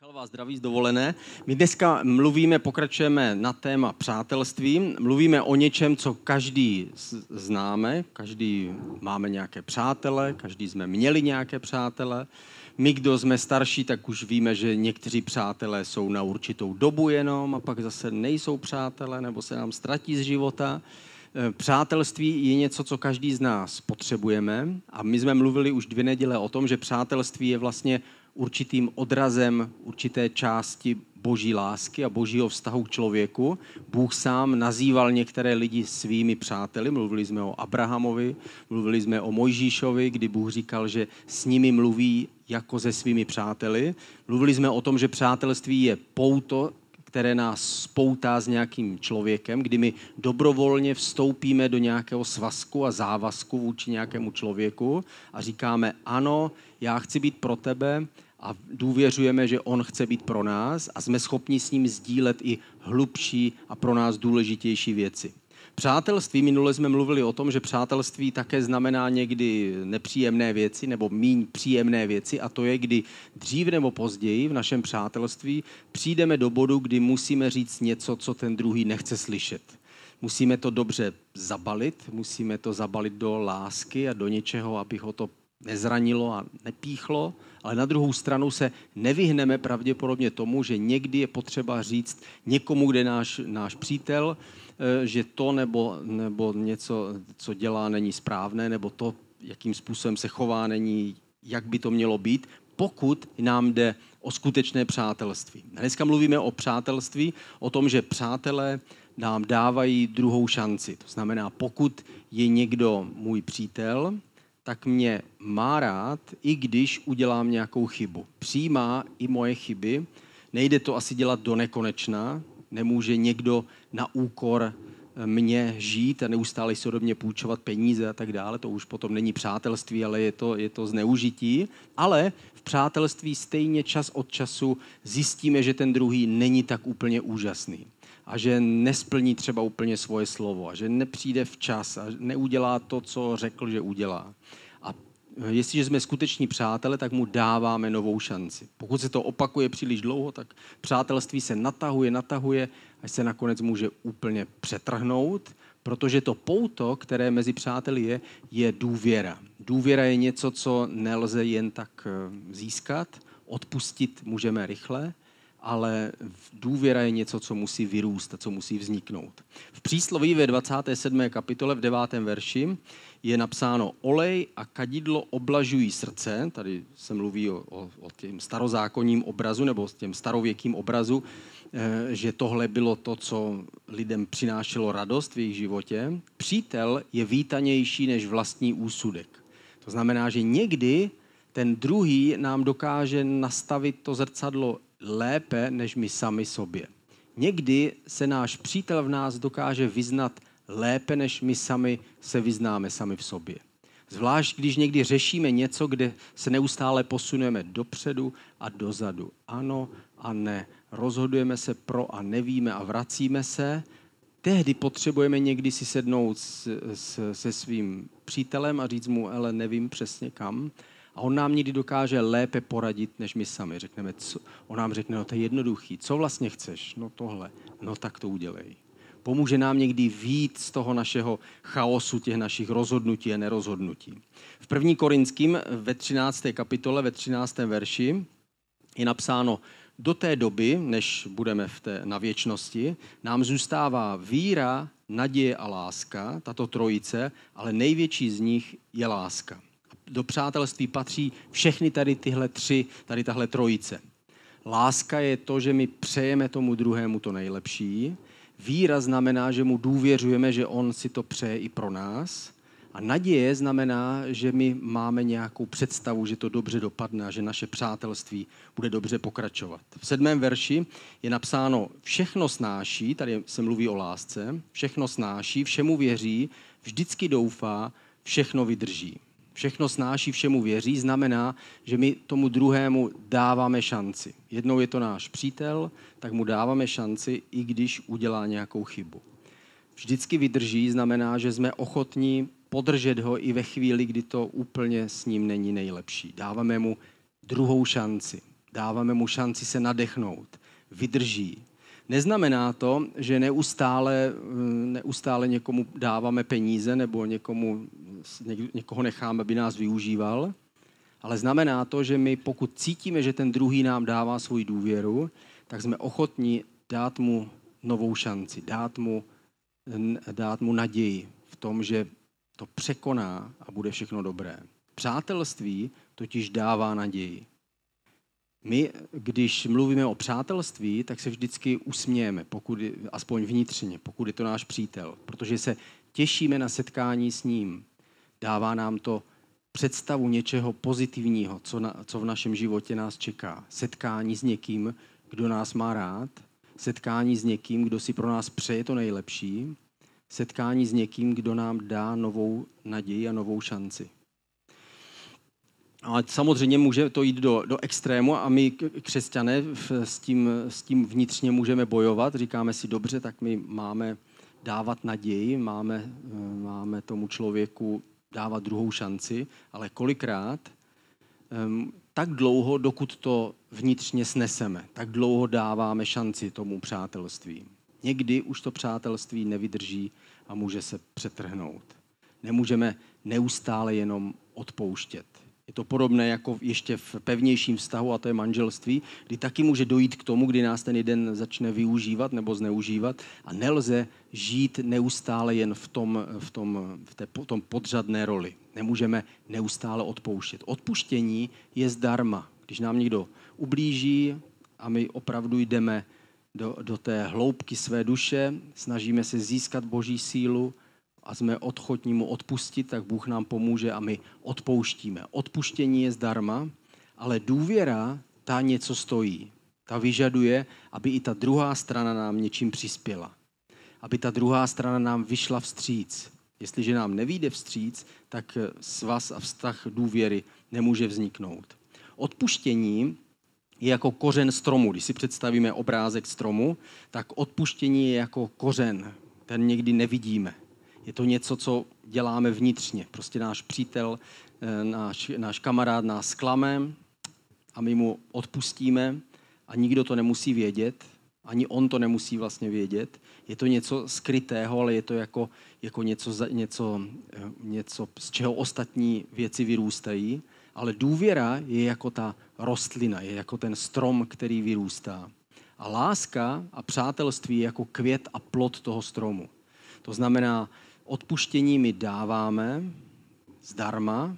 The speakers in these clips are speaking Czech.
Michal vás zdraví z dovolené. My dneska mluvíme, pokračujeme na téma přátelství. Mluvíme o něčem, co každý známe, každý máme nějaké přátele, každý jsme měli nějaké přátele. My, kdo jsme starší, tak už víme, že někteří přátelé jsou na určitou dobu jenom a pak zase nejsou přátelé nebo se nám ztratí z života. E, přátelství je něco, co každý z nás potřebujeme a my jsme mluvili už dvě neděle o tom, že přátelství je vlastně určitým odrazem určité části boží lásky a božího vztahu k člověku. Bůh sám nazýval některé lidi svými přáteli. Mluvili jsme o Abrahamovi, mluvili jsme o Mojžíšovi, kdy Bůh říkal, že s nimi mluví jako se svými přáteli. Mluvili jsme o tom, že přátelství je pouto, které nás spoutá s nějakým člověkem, kdy my dobrovolně vstoupíme do nějakého svazku a závazku vůči nějakému člověku a říkáme, ano, já chci být pro tebe, a důvěřujeme, že on chce být pro nás a jsme schopni s ním sdílet i hlubší a pro nás důležitější věci. Přátelství, minule jsme mluvili o tom, že přátelství také znamená někdy nepříjemné věci nebo míň příjemné věci a to je, kdy dřív nebo později v našem přátelství přijdeme do bodu, kdy musíme říct něco, co ten druhý nechce slyšet. Musíme to dobře zabalit, musíme to zabalit do lásky a do něčeho, aby ho to nezranilo a nepíchlo, ale na druhou stranu se nevyhneme pravděpodobně tomu, že někdy je potřeba říct někomu, kde náš, náš přítel, eh, že to nebo, nebo něco, co dělá, není správné, nebo to, jakým způsobem se chová, není, jak by to mělo být, pokud nám jde o skutečné přátelství. Dneska mluvíme o přátelství, o tom, že přátelé nám dávají druhou šanci. To znamená, pokud je někdo můj přítel, tak mě má rád, i když udělám nějakou chybu. Přijímá i moje chyby. Nejde to asi dělat do nekonečna. Nemůže někdo na úkor eh, mě žít a neustále si ode mě půjčovat peníze a tak dále. To už potom není přátelství, ale je to, je to zneužití. Ale v přátelství stejně čas od času zjistíme, že ten druhý není tak úplně úžasný a že nesplní třeba úplně svoje slovo a že nepřijde včas a neudělá to, co řekl, že udělá. A jestliže jsme skuteční přátelé, tak mu dáváme novou šanci. Pokud se to opakuje příliš dlouho, tak přátelství se natahuje, natahuje, až se nakonec může úplně přetrhnout, protože to pouto, které mezi přáteli je, je důvěra. Důvěra je něco, co nelze jen tak eh, získat, odpustit můžeme rychle, ale důvěra je něco, co musí vyrůst a co musí vzniknout. V přísloví ve 27. kapitole v 9. verši je napsáno olej a kadidlo oblažují srdce, tady se mluví o, o, o těm starozákonním obrazu nebo těm starověkým obrazu, eh, že tohle bylo to, co lidem přinášelo radost v jejich životě. Přítel je vítanější než vlastní úsudek. To znamená, že někdy ten druhý nám dokáže nastavit to zrcadlo lépe než my sami sobě. Někdy se náš přítel v nás dokáže vyznat lépe, než my sami se vyznáme sami v sobě. Zvlášť, když někdy řešíme něco, kde se neustále posuneme dopředu a dozadu. Ano a ne. Rozhodujeme se pro a nevíme a vracíme se. Tehdy potřebujeme někdy si sednout se svým přítelem a říct mu, ale nevím přesně kam. A on nám někdy dokáže lépe poradit, než my sami. Řekneme, co, on nám řekne, no to je jednoduchý. Co vlastně chceš? No tohle. No tak to udělej. Pomůže nám někdy vít z toho našeho chaosu, těch našich rozhodnutí a nerozhodnutí. V první Korinským ve 13. kapitole, ve 13. verši je napsáno, do té doby, než budeme v té, na věčnosti, nám zůstává víra, naděje a láska, tato trojice, ale největší z nich je láska do přátelství patří všechny tady tyhle tři, tady tahle trojice. Láska je to, že my přejeme tomu druhému to nejlepší. Víra znamená, že mu důvěřujeme, že on si to přeje i pro nás. A naděje znamená, že my máme nějakou představu, že to dobře dopadne a že naše přátelství bude dobře pokračovat. V sedmém verši je napsáno, všechno snáší, tady se mluví o lásce, všechno snáší, všemu věří, vždycky doufá, všechno vydrží všechno snáší, všemu věří, znamená, že my tomu druhému dáváme šanci. Jednou je to náš přítel, tak mu dáváme šanci, i když udělá nějakou chybu. Vždycky vydrží znamená, že jsme ochotní podržet ho i ve chvíli, kdy to úplně s ním není nejlepší. Dáváme mu druhou šanci. Dáváme mu šanci se nadechnout. Vydrží. Neznamená to, že neustále, neustále někomu dáváme peníze nebo někomu, někoho necháme, aby nás využíval, ale znamená to, že my pokud cítíme, že ten druhý nám dává svoji důvěru, tak jsme ochotní dát mu novou šanci, dát mu, dát mu naději v tom, že to překoná a bude všechno dobré. Přátelství totiž dává naději. My, když mluvíme o přátelství, tak se vždycky usmějeme, pokud, aspoň vnitřně, pokud je to náš přítel, protože se těšíme na setkání s ním. Dává nám to představu něčeho pozitivního, co, na, co v našem životě nás čeká. Setkání s někým, kdo nás má rád, setkání s někým, kdo si pro nás přeje to nejlepší, setkání s někým, kdo nám dá novou naději a novou šanci. Ale samozřejmě může to jít do, do extrému a my křesťané s tím, s tím vnitřně můžeme bojovat. Říkáme si, dobře, tak my máme dávat naději, máme, máme tomu člověku dávat druhou šanci, ale kolikrát um, tak dlouho, dokud to vnitřně sneseme, tak dlouho dáváme šanci tomu přátelství. Někdy už to přátelství nevydrží a může se přetrhnout. Nemůžeme neustále jenom odpouštět. Je to podobné jako ještě v pevnějším vztahu, a to je manželství, kdy taky může dojít k tomu, kdy nás ten jeden začne využívat nebo zneužívat a nelze žít neustále jen v tom, v tom, v té, tom podřadné roli. Nemůžeme neustále odpouštět. Odpuštění je zdarma. Když nám někdo ublíží a my opravdu jdeme do, do té hloubky své duše, snažíme se získat boží sílu, a jsme odchodní mu odpustit, tak Bůh nám pomůže a my odpouštíme. Odpuštění je zdarma, ale důvěra, ta něco stojí. Ta vyžaduje, aby i ta druhá strana nám něčím přispěla. Aby ta druhá strana nám vyšla vstříc. Jestliže nám nevíde vstříc, tak svaz a vztah důvěry nemůže vzniknout. Odpuštění je jako kořen stromu. Když si představíme obrázek stromu, tak odpuštění je jako kořen. Ten někdy nevidíme. Je to něco, co děláme vnitřně. Prostě náš přítel, eh, náš, náš kamarád nás klame a my mu odpustíme a nikdo to nemusí vědět, ani on to nemusí vlastně vědět. Je to něco skrytého, ale je to jako, jako něco, něco, eh, něco, z čeho ostatní věci vyrůstají. Ale důvěra je jako ta rostlina, je jako ten strom, který vyrůstá. A láska a přátelství je jako květ a plod toho stromu. To znamená, odpuštění my dáváme zdarma,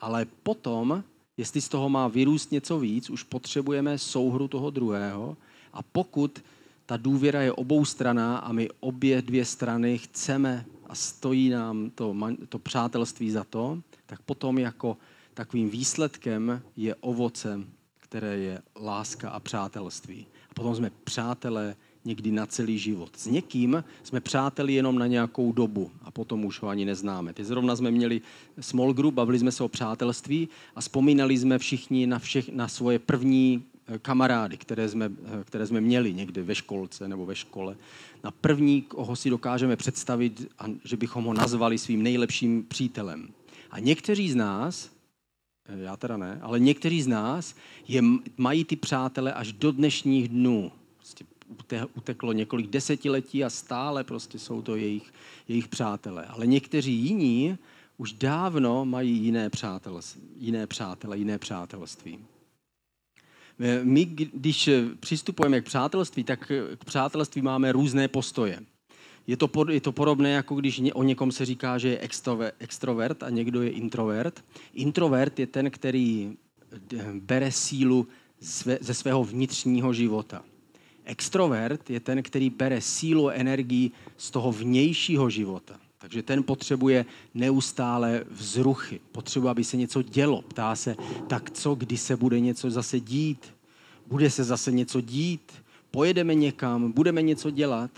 ale potom, jestli z toho má vyrůst něco víc, už potřebujeme souhru toho druhého a pokud ta důvěra je oboustraná a my obě dvě strany chceme a stojí nám to, to přátelství za to, tak potom jako takovým výsledkem je ovoce, které je láska a přátelství. A potom jsme přátelé někdy na celý život. S někým jsme přáteli jenom na nějakou dobu a potom už ho ani neznáme. Teď zrovna jsme měli small group, bavili jsme se o přátelství a vzpomínali jsme všichni na, všech, na svoje první eh, kamarády, které jsme, eh, které jsme měli někde ve školce nebo ve škole. Na první, koho si dokážeme představit, že bychom ho nazvali svým nejlepším přítelem. A někteří z nás, eh, já teda ne, ale někteří z nás je, mají ty přátele až do dnešních dnů uteklo několik desetiletí a stále prostě jsou to jejich, jejich přátelé. Ale někteří jiní už dávno mají jiné, přátel, jiné přátele, jiné přátelství. My, když přistupujeme k přátelství, tak k přátelství máme různé postoje. Je to, pod, je to podobné, jako když o někom se říká, že je extrovert a někdo je introvert. Introvert je ten, který bere sílu ze svého vnitřního života. Extrovert je ten, který bere sílu a energii z toho vnějšího života. Takže ten potřebuje neustále vzruchy, potřebuje, aby se něco dělo. Ptá se, tak co, kdy se bude něco zase dít? Bude se zase něco dít? Pojedeme někam? Budeme něco dělat?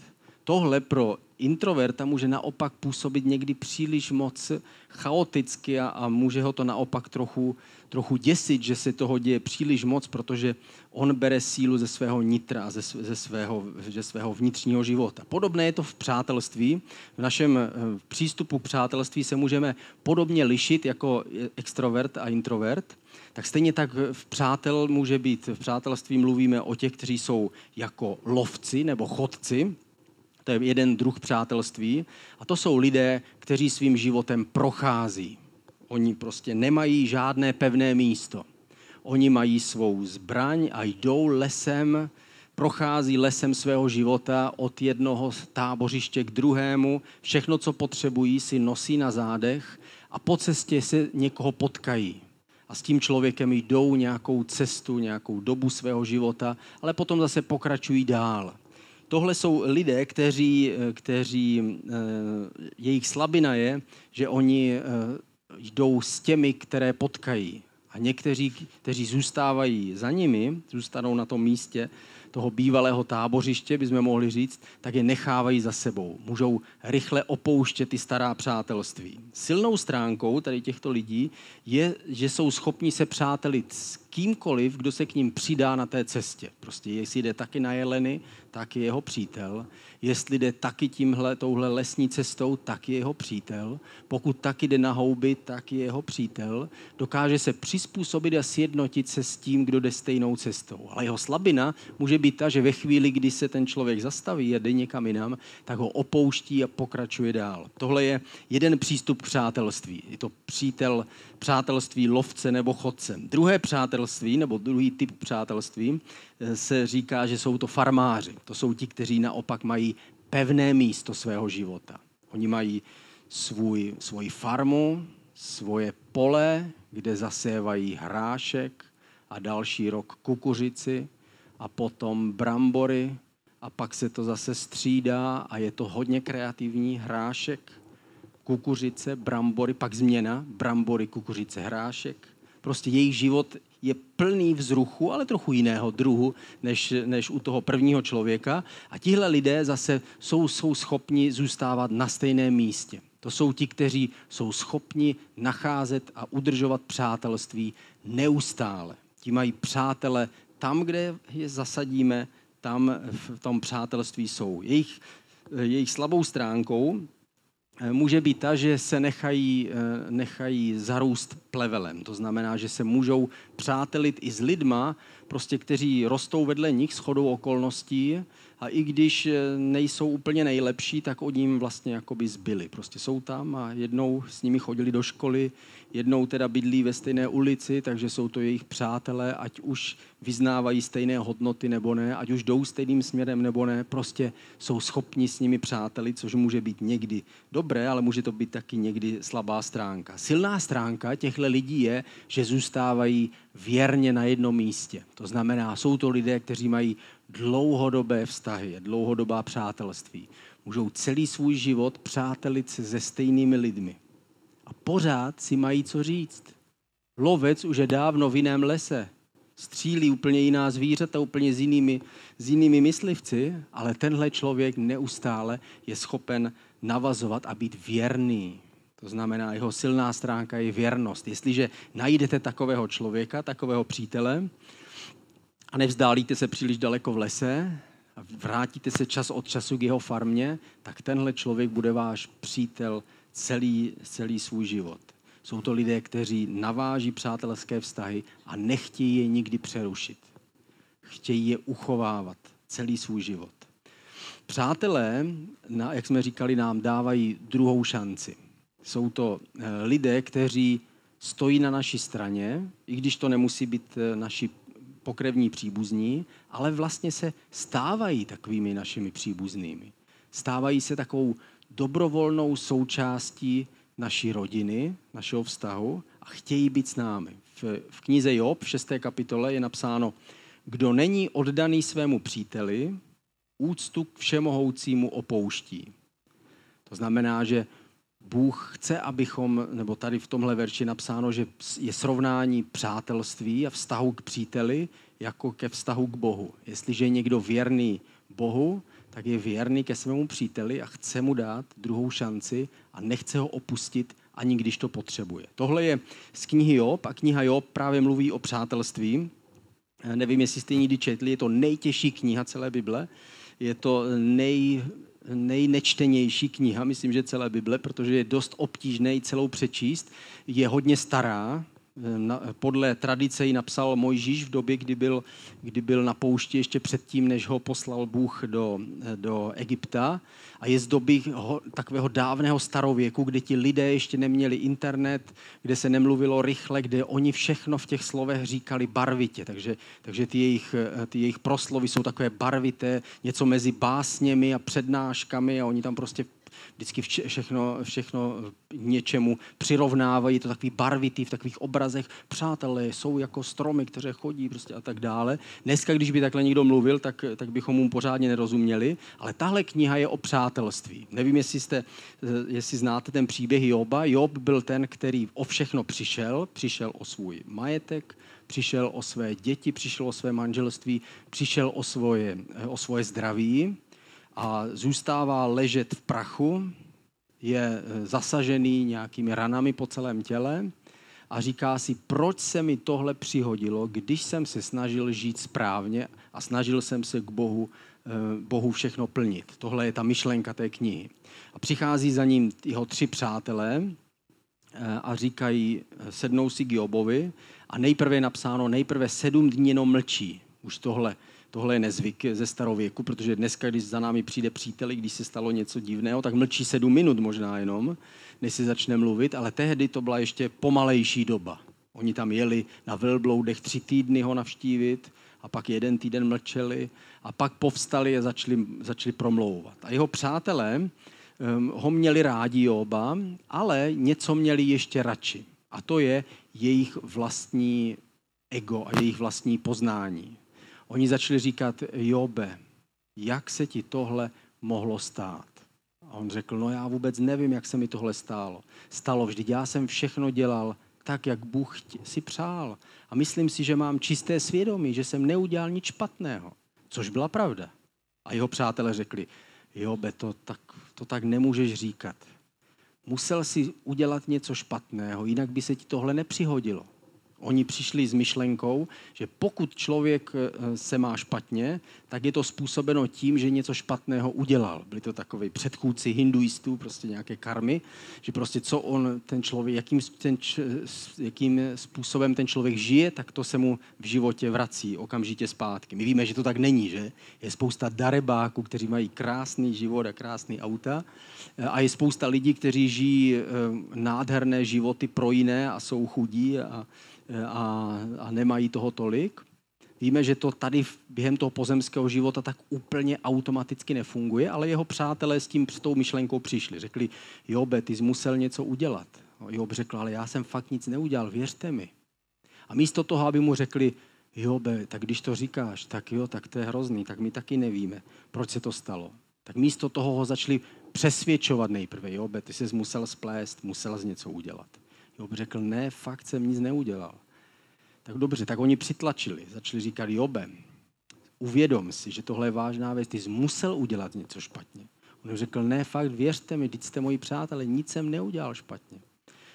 Tohle pro introverta může naopak působit někdy příliš moc chaoticky a, a může ho to naopak trochu, trochu děsit, že se toho děje příliš moc, protože on bere sílu ze svého nitra ze, ze, svého, ze svého vnitřního života. Podobné je to v přátelství. V našem eh, přístupu k přátelství se můžeme podobně lišit jako extrovert a introvert. Tak stejně tak v přátel může být, v přátelství mluvíme o těch, kteří jsou jako lovci nebo chodci, to je jeden druh přátelství. A to jsou lidé, kteří svým životem prochází. Oni prostě nemají žádné pevné místo. Oni mají svou zbraň a jdou lesem, prochází lesem svého života od jednoho tábořiště k druhému. Všechno, co potřebují, si nosí na zádech a po cestě se někoho potkají. A s tím člověkem jdou nějakou cestu, nějakou dobu svého života, ale potom zase pokračují dál tohle jsou lidé, kteří, kteří eh, jejich slabina je, že oni eh, jdou s těmi, které potkají. A někteří, kteří zůstávají za nimi, zůstanou na tom místě, toho bývalého tábořiště, bychom mohli říct, tak je nechávají za sebou. Můžou rychle opouštět ty stará přátelství. Silnou stránkou tady těchto lidí je, že jsou schopni se přátelit s kýmkoliv, kdo se k ním přidá na té cestě. Prostě jestli jde taky na jeleny, tak je jeho přítel. Jestli jde taky tímhle, touhle lesní cestou, tak je jeho přítel. Pokud taky jde na houby, tak je jeho přítel. Dokáže se přizpůsobit a sjednotit se s tím, kdo jde stejnou cestou. Ale jeho slabina může být ta, že ve chvíli, kdy se ten člověk zastaví a jde někam jinam, tak ho opouští a pokračuje dál. Tohle je jeden přístup k přátelství. Je to přítel, přátelství lovce nebo chodce. Druhé přátelství, nebo druhý typ přátelství, eh, se říká, že jsou to farmáři. To jsou ti, kteří naopak mají pevné místo svého života. Oni mají svůj, svoji farmu, svoje pole, kde zasévají hrášek a další rok kukuřici a potom brambory a pak se to zase střídá a je to hodně kreativní hrášek, kukuřice, brambory, pak změna, brambory, kukuřice, hrášek. Prostě jejich život je plný vzruchu, ale trochu jiného druhu, než, než u toho prvního člověka. A tihle lidé zase jsou, jsou schopni zůstávat na stejném místě. To jsou ti, kteří jsou schopni nacházet a udržovat přátelství neustále. Ti mají přátele tam, kde je zasadíme, tam v tom přátelství jsou. Jejich, jejich slabou stránkou může být ta, že se nechají, eh, nechají zarůst plevelem. To znamená, že se můžou přátelit i s lidma, prostě, kteří rostou vedle nich s chodou okolností a i když eh, nejsou úplně nejlepší, tak od ním vlastně jakoby zbyli. Prostě jsou tam a jednou s nimi chodili do školy, jednou teda bydlí ve stejné ulici, takže jsou to jejich přátelé, ať už vyznávají stejné hodnoty nebo ne, ať už jdou stejným směrem nebo ne, prostě jsou schopni s nimi přáteli, což může být někdy dobré, ale může to být taky někdy slabá stránka. Silná stránka těchto lidí je, že zůstávají věrně na jednom místě. To znamená, jsou to lidé, kteří mají dlouhodobé vztahy, dlouhodobá přátelství. Můžou celý svůj život přátelit se se stejnými lidmi. Pořád si mají co říct. Lovec už je dávno v jiném lese. Střílí úplně jiná zvířata, úplně s jinými, s jinými myslivci, ale tenhle člověk neustále je schopen navazovat a být věrný. To znamená, jeho silná stránka je věrnost. Jestliže najdete takového člověka, takového přítele, a nevzdálíte se příliš daleko v lese a vrátíte se čas od času k jeho farmě, tak tenhle člověk bude váš přítel celý, celý svůj život. Jsou to lidé, kteří naváží přátelské vztahy a nechtějí je nikdy přerušit. Chtějí je uchovávat celý svůj život. Přátelé, jak jsme říkali, nám dávají druhou šanci. Jsou to eh, lidé, kteří stojí na naší straně, i když to nemusí být eh, naši pokrevní příbuzní, ale vlastně se stávají takovými našimi příbuznými. Stávají se takovou dobrovolnou součástí naší rodiny, našeho vztahu a chtějí být s námi. V, v knize Job v 6. kapitole je napsáno, kdo není oddaný svému příteli, úctu k všemohoucímu opouští. To znamená, že Bůh chce, abychom, nebo tady v tomhle verši napsáno, že je srovnání přátelství a vztahu k příteli jako ke vztahu k Bohu. Jestliže je někdo věrný Bohu, tak je věrný ke svému příteli a chce mu dát druhou šanci a nechce ho opustit, ani když to potřebuje. Tohle je z knihy Job a kniha Job právě mluví o přátelství. Nevím, jestli jste někdy četli, je to nejtěžší kniha celé Bible. Je to nej, nejnečtenější kniha, myslím, že celé Bible, protože je dost obtížné celou přečíst. Je hodně stará, podle tradice ji napsal Mojžíš v době, kdy byl, kdy byl na poušti ještě předtím, než ho poslal Bůh do, do Egypta. A je z doby ho, takového dávného starověku, kde ti lidé ještě neměli internet, kde se nemluvilo rychle, kde oni všechno v těch slovech říkali barvitě. Takže, takže ty, jejich, ty jejich proslovy jsou takové barvité, něco mezi básněmi a přednáškami a oni tam prostě vždycky všechno, všechno něčemu přirovnávají, to takový barvitý v takových obrazech. Přátelé jsou jako stromy, které chodí prostě a tak dále. Dneska, když by takhle někdo mluvil, tak, tak bychom mu pořádně nerozuměli, ale tahle kniha je o přátelství. Nevím, jestli, jste, jestli znáte ten příběh Joba. Job byl ten, který o všechno přišel, přišel o svůj majetek, přišel o své děti, přišel o své manželství, přišel o svoje, o svoje zdraví a zůstává ležet v prachu, je eh, zasažený nějakými ranami po celém těle a říká si, proč se mi tohle přihodilo, když jsem se snažil žít správně a snažil jsem se k Bohu, eh, Bohu všechno plnit. Tohle je ta myšlenka té knihy. A přichází za ním jeho tři přátelé eh, a říkají, sednou si k Jobovi a nejprve je napsáno, nejprve sedm dní jenom mlčí. Už tohle Tohle je nezvyk ze starověku, protože dneska, když za námi přijde přítel, když se stalo něco divného, tak mlčí sedm minut možná jenom, než se začne mluvit, ale tehdy to byla ještě pomalejší doba. Oni tam jeli na velbloudech tři týdny ho navštívit a pak jeden týden mlčeli a pak povstali a začali, začali promlouvat. A jeho přátelé um, ho měli rádi oba, ale něco měli ještě radši. A to je jejich vlastní ego a jejich vlastní poznání. Oni začali říkat, Jobe, jak se ti tohle mohlo stát? A on řekl, no já vůbec nevím, jak se mi tohle stálo. Stalo, vždyť já jsem všechno dělal tak, jak Bůh si přál. A myslím si, že mám čisté svědomí, že jsem neudělal nic špatného. Což byla pravda. A jeho přátelé řekli, Jobe, to tak, to tak nemůžeš říkat. Musel si udělat něco špatného, jinak by se ti tohle nepřihodilo. Oni přišli s myšlenkou, že pokud člověk eh, se má špatně, tak je to způsobeno tím, že něco špatného udělal. Byli to takový předchůdci hinduistů, prostě nějaké karmy, že prostě co on, ten člověk, jakým, ten, jakým způsobem ten člověk žije, tak to se mu v životě vrací okamžitě zpátky. My víme, že to tak není, že? Je spousta darebáků, kteří mají krásný život a krásný auta eh, a je spousta lidí, kteří žijí eh, nádherné životy pro jiné a jsou chudí a a, a nemají toho tolik. Víme, že to tady během toho pozemského života tak úplně automaticky nefunguje, ale jeho přátelé s tím s tou myšlenkou přišli. Řekli, Jobe, ty jsi musel něco udělat. Job řekl, ale já jsem fakt nic neudělal, věřte mi. A místo toho, aby mu řekli, Jobe, tak když to říkáš, tak jo, tak to je hrozný, tak my taky nevíme, proč se to stalo. Tak místo toho ho začali přesvědčovat nejprve, Jobe, ty jsi musel splést, musel z něco udělat. Job řekl, ne, fakt jsem nic neudělal. Tak dobře, tak oni přitlačili, začali říkat, Jobe, uvědom si, že tohle je vážná věc, ty jsi musel udělat něco špatně. On řekl, ne, fakt, věřte mi, teď jste moji přátelé, nic jsem neudělal špatně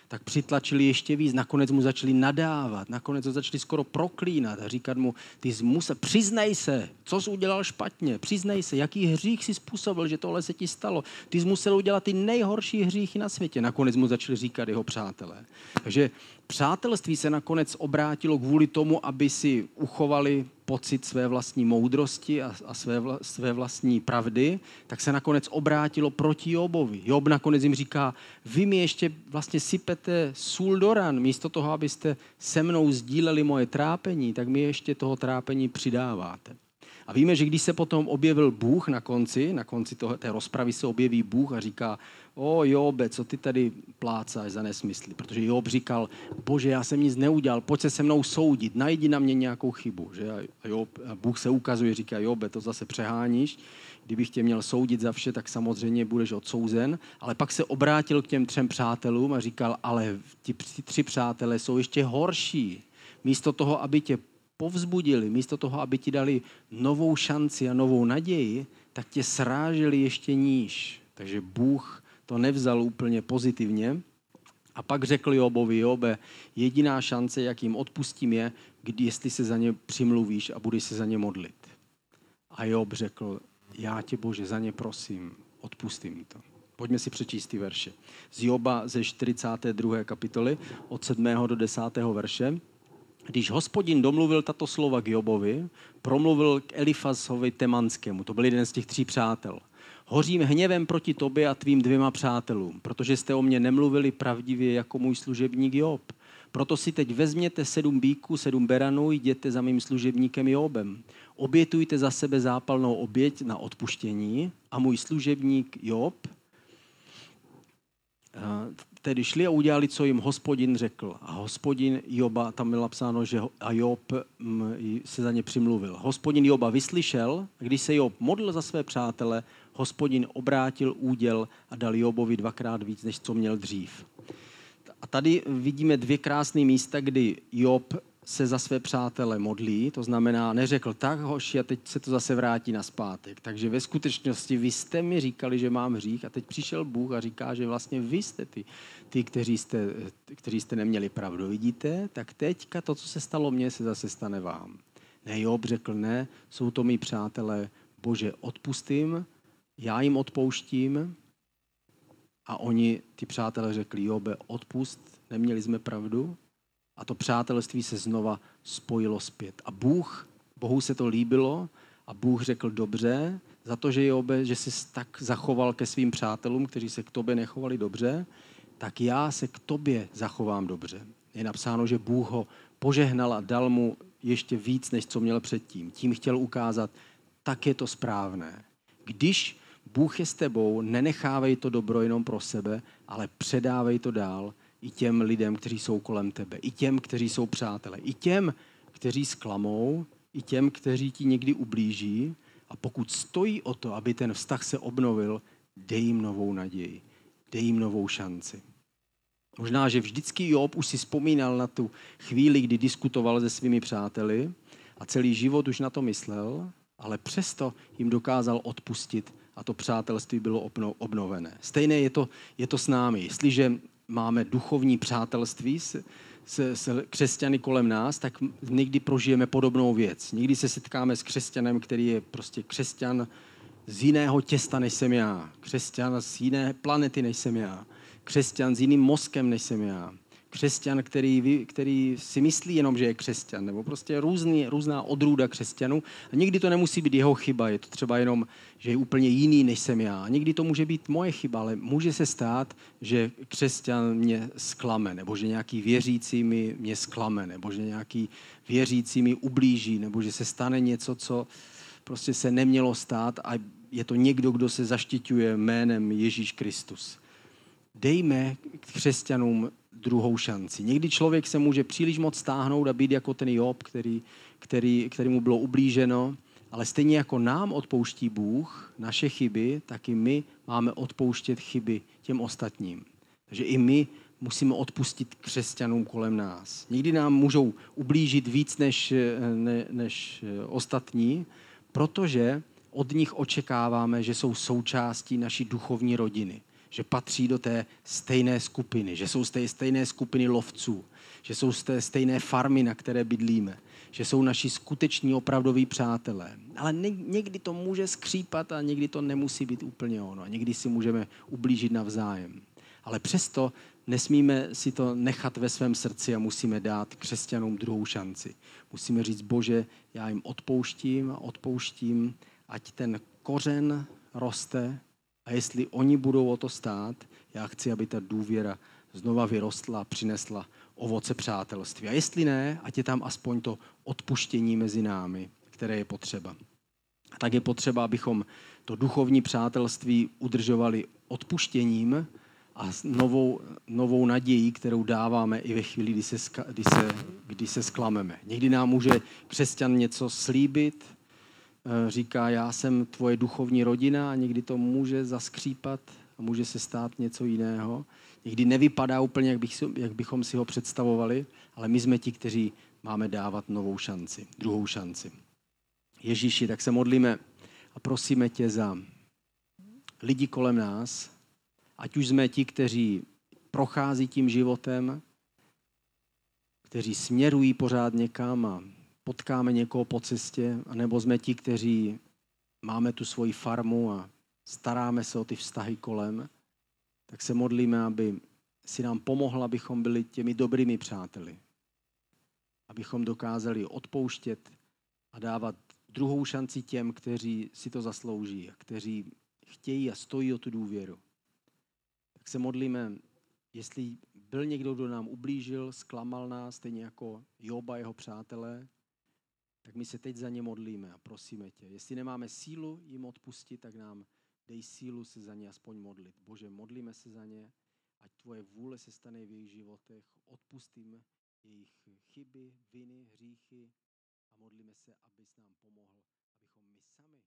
tak přitlačili ještě víc, nakonec mu začali nadávat, nakonec ho začali skoro proklínat a říkat mu, ty jsi musel, přiznej se, co jsi udělal špatně, přiznej se, jaký hřích si způsobil, že tohle se ti stalo. Ty jsi musel udělat ty nejhorší hříchy na světě. Nakonec mu začali říkat jeho přátelé. Takže přátelství se nakonec obrátilo kvůli tomu, aby si uchovali pocit své vlastní moudrosti a, a své, vla, své vlastní pravdy, tak se nakonec obrátilo proti Jobovi. Job nakonec jim říká, vy mi ještě vlastně sypete sůl do ran, místo toho, abyste se mnou sdíleli moje trápení, tak mi ještě toho trápení přidáváte. A víme, že když se potom objevil Bůh na konci, na konci toho, té rozpravy se objeví Bůh a říká, o Jobe, co ty tady plácáš za nesmysly? Protože Job říkal, bože, já jsem nic neudělal, pojď se se mnou soudit, najdi na mě nějakou chybu. Že? A, Job, a Bůh se ukazuje, říká, Jobe, to zase přeháníš, kdybych tě měl soudit za vše, tak samozřejmě budeš odsouzen. Ale pak se obrátil k těm třem přátelům a říkal, ale ti tři přátelé jsou ještě horší. Místo toho, aby tě povzbudili, místo toho, aby ti dali novou šanci a novou naději, tak tě sráželi ještě níž. Takže Bůh to nevzal úplně pozitivně. A pak řekl Jobovi, Jobe, jediná šance, jak jim odpustím je, kdy, jestli se za ně přimluvíš a budeš se za ně modlit. A Job řekl, já tě Bože za ně prosím, odpustím to. Pojďme si přečíst ty verše. Z Joba ze 42. kapitoly od 7. do 10. verše. Když hospodin domluvil tato slova k Jobovi, promluvil k Elifazovi Temanskému, to byl jeden z těch tří přátel. Hořím hněvem proti tobě a tvým dvěma přátelům, protože jste o mě nemluvili pravdivě jako můj služebník Job. Proto si teď vezměte sedm bíků, sedm beranů, jděte za mým služebníkem Jobem. Obětujte za sebe zápalnou oběť na odpuštění a můj služebník Job tedy šli a udělali, co jim hospodin řekl. A hospodin Joba, tam bylo napsáno, že a Job mm, se za ně přimluvil. Hospodin Joba vyslyšel, když se Job modlil za své přátele, hospodin obrátil úděl a dal Jobovi dvakrát víc, než co měl dřív. A tady vidíme dvě krásné místa, kdy Job se za své přátele modlí, to znamená, neřekl tak, hoši, a teď se to zase vrátí na zpátek. Takže ve skutečnosti vy jste mi říkali, že mám hřích a teď přišel Bůh a říká, že vlastně vy jste ty, ty kteří, jste, kteří jste neměli pravdu. Vidíte? Tak teďka to, co se stalo mně, se zase stane vám. Ne, Job řekl, ne, jsou to mý přátelé, bože, odpustím, já jim odpouštím, a oni, ty přátelé, řekli, Jobe, odpust, neměli jsme pravdu, a to přátelství se znova spojilo zpět. A Bůh, Bohu se to líbilo a Bůh řekl dobře, za to, že Jobe, že jsi tak zachoval ke svým přátelům, kteří se k tobě nechovali dobře, tak já se k tobě zachovám dobře. Je napsáno, že Bůh ho požehnal a dal mu ještě víc, než co měl předtím. Tím chtěl ukázat, tak je to správné. Když Bůh je s tebou, nenechávej to dobro jenom pro sebe, ale předávej to dál i těm lidem, kteří jsou kolem tebe, i těm, kteří jsou přátelé, i těm, kteří sklamou, i těm, kteří ti někdy ublíží. A pokud stojí o to, aby ten vztah se obnovil, dej jim novou naději, dej jim novou šanci. Možná, že vždycky Job už si vzpomínal na tu chvíli, kdy diskutoval se svými přáteli a celý život už na to myslel, ale přesto jim dokázal odpustit a to přátelství bylo obnovené. Stejné je to, je to s námi. Jestliže máme duchovní přátelství s, s, s křesťany kolem nás, tak někdy prožijeme podobnou věc. Někdy se setkáme s křesťanem, který je prostě křesťan z jiného těsta, než jsem já. Křesťan z jiné planety, než jsem já. Křesťan s jiným mozkem, než jsem já křesťan, který, který si myslí jenom, že je křesťan, nebo prostě různý, různá odrůda křesťanů. A někdy to nemusí být jeho chyba, je to třeba jenom, že je úplně jiný, než jsem já. A někdy to může být moje chyba, ale může se stát, že křesťan mě sklame, nebo že nějaký věřící mi mě sklame, nebo že nějaký věřící mi ublíží, nebo že se stane něco, co prostě se nemělo stát a je to někdo, kdo se zaštiťuje jménem Ježíš Kristus. Dejme křesťanům druhou šanci. Někdy člověk se může příliš moc stáhnout a být jako ten Job, který, který, který mu bylo ublíženo, ale stejně jako nám odpouští Bůh naše chyby, tak i my máme odpouštět chyby těm ostatním. Takže i my musíme odpustit křesťanům kolem nás. Někdy nám můžou ublížit víc než, ne, než ostatní, protože od nich očekáváme, že jsou součástí naší duchovní rodiny že patří do té stejné skupiny, že jsou z té stejné skupiny lovců, že jsou z té stejné farmy, na které bydlíme, že jsou naši skuteční opravdoví přátelé. Ale někdy to může skřípat a někdy to nemusí být úplně ono. A někdy si můžeme ublížit navzájem. Ale přesto nesmíme si to nechat ve svém srdci a musíme dát křesťanům druhou šanci. Musíme říct, Bože, já jim odpouštím a odpouštím, ať ten kořen roste a jestli oni budou o to stát, já chci, aby ta důvěra znova vyrostla přinesla ovoce přátelství. A jestli ne, ať je tam aspoň to odpuštění mezi námi, které je potřeba. A tak je potřeba, abychom to duchovní přátelství udržovali odpuštěním a novou, novou nadějí, kterou dáváme i ve chvíli, kdy se, kdy, se, kdy se sklameme. Někdy nám může křesťan něco slíbit, říká, já jsem tvoje duchovní rodina a někdy to může zaskřípat a může se stát něco jiného. Někdy nevypadá úplně, jak, bych, jak bychom si ho představovali, ale my jsme ti, kteří máme dávat novou šanci, druhou šanci. Ježíši, tak se modlíme a prosíme tě za lidi kolem nás, ať už jsme ti, kteří prochází tím životem, kteří směrují pořád někam a potkáme někoho po cestě, anebo jsme ti, kteří máme tu svoji farmu a staráme se o ty vztahy kolem, tak se modlíme, aby si nám pomohl, abychom byli těmi dobrými přáteli. Abychom dokázali odpouštět a dávat druhou šanci těm, kteří si to zaslouží, kteří chtějí a stojí o tu důvěru. Tak se modlíme, jestli byl někdo, kdo nám ublížil, zklamal nás, stejně jako Joba, jeho přátelé, tak my se teď za ně modlíme a prosíme tě. Jestli nemáme sílu jim odpustit, tak nám dej sílu se za ně aspoň modlit. Bože, modlíme se za ně, ať tvoje vůle se stane v jejich životech, odpustím jejich chyby, viny, hříchy a modlíme se, abys nám pomohl, abychom my sami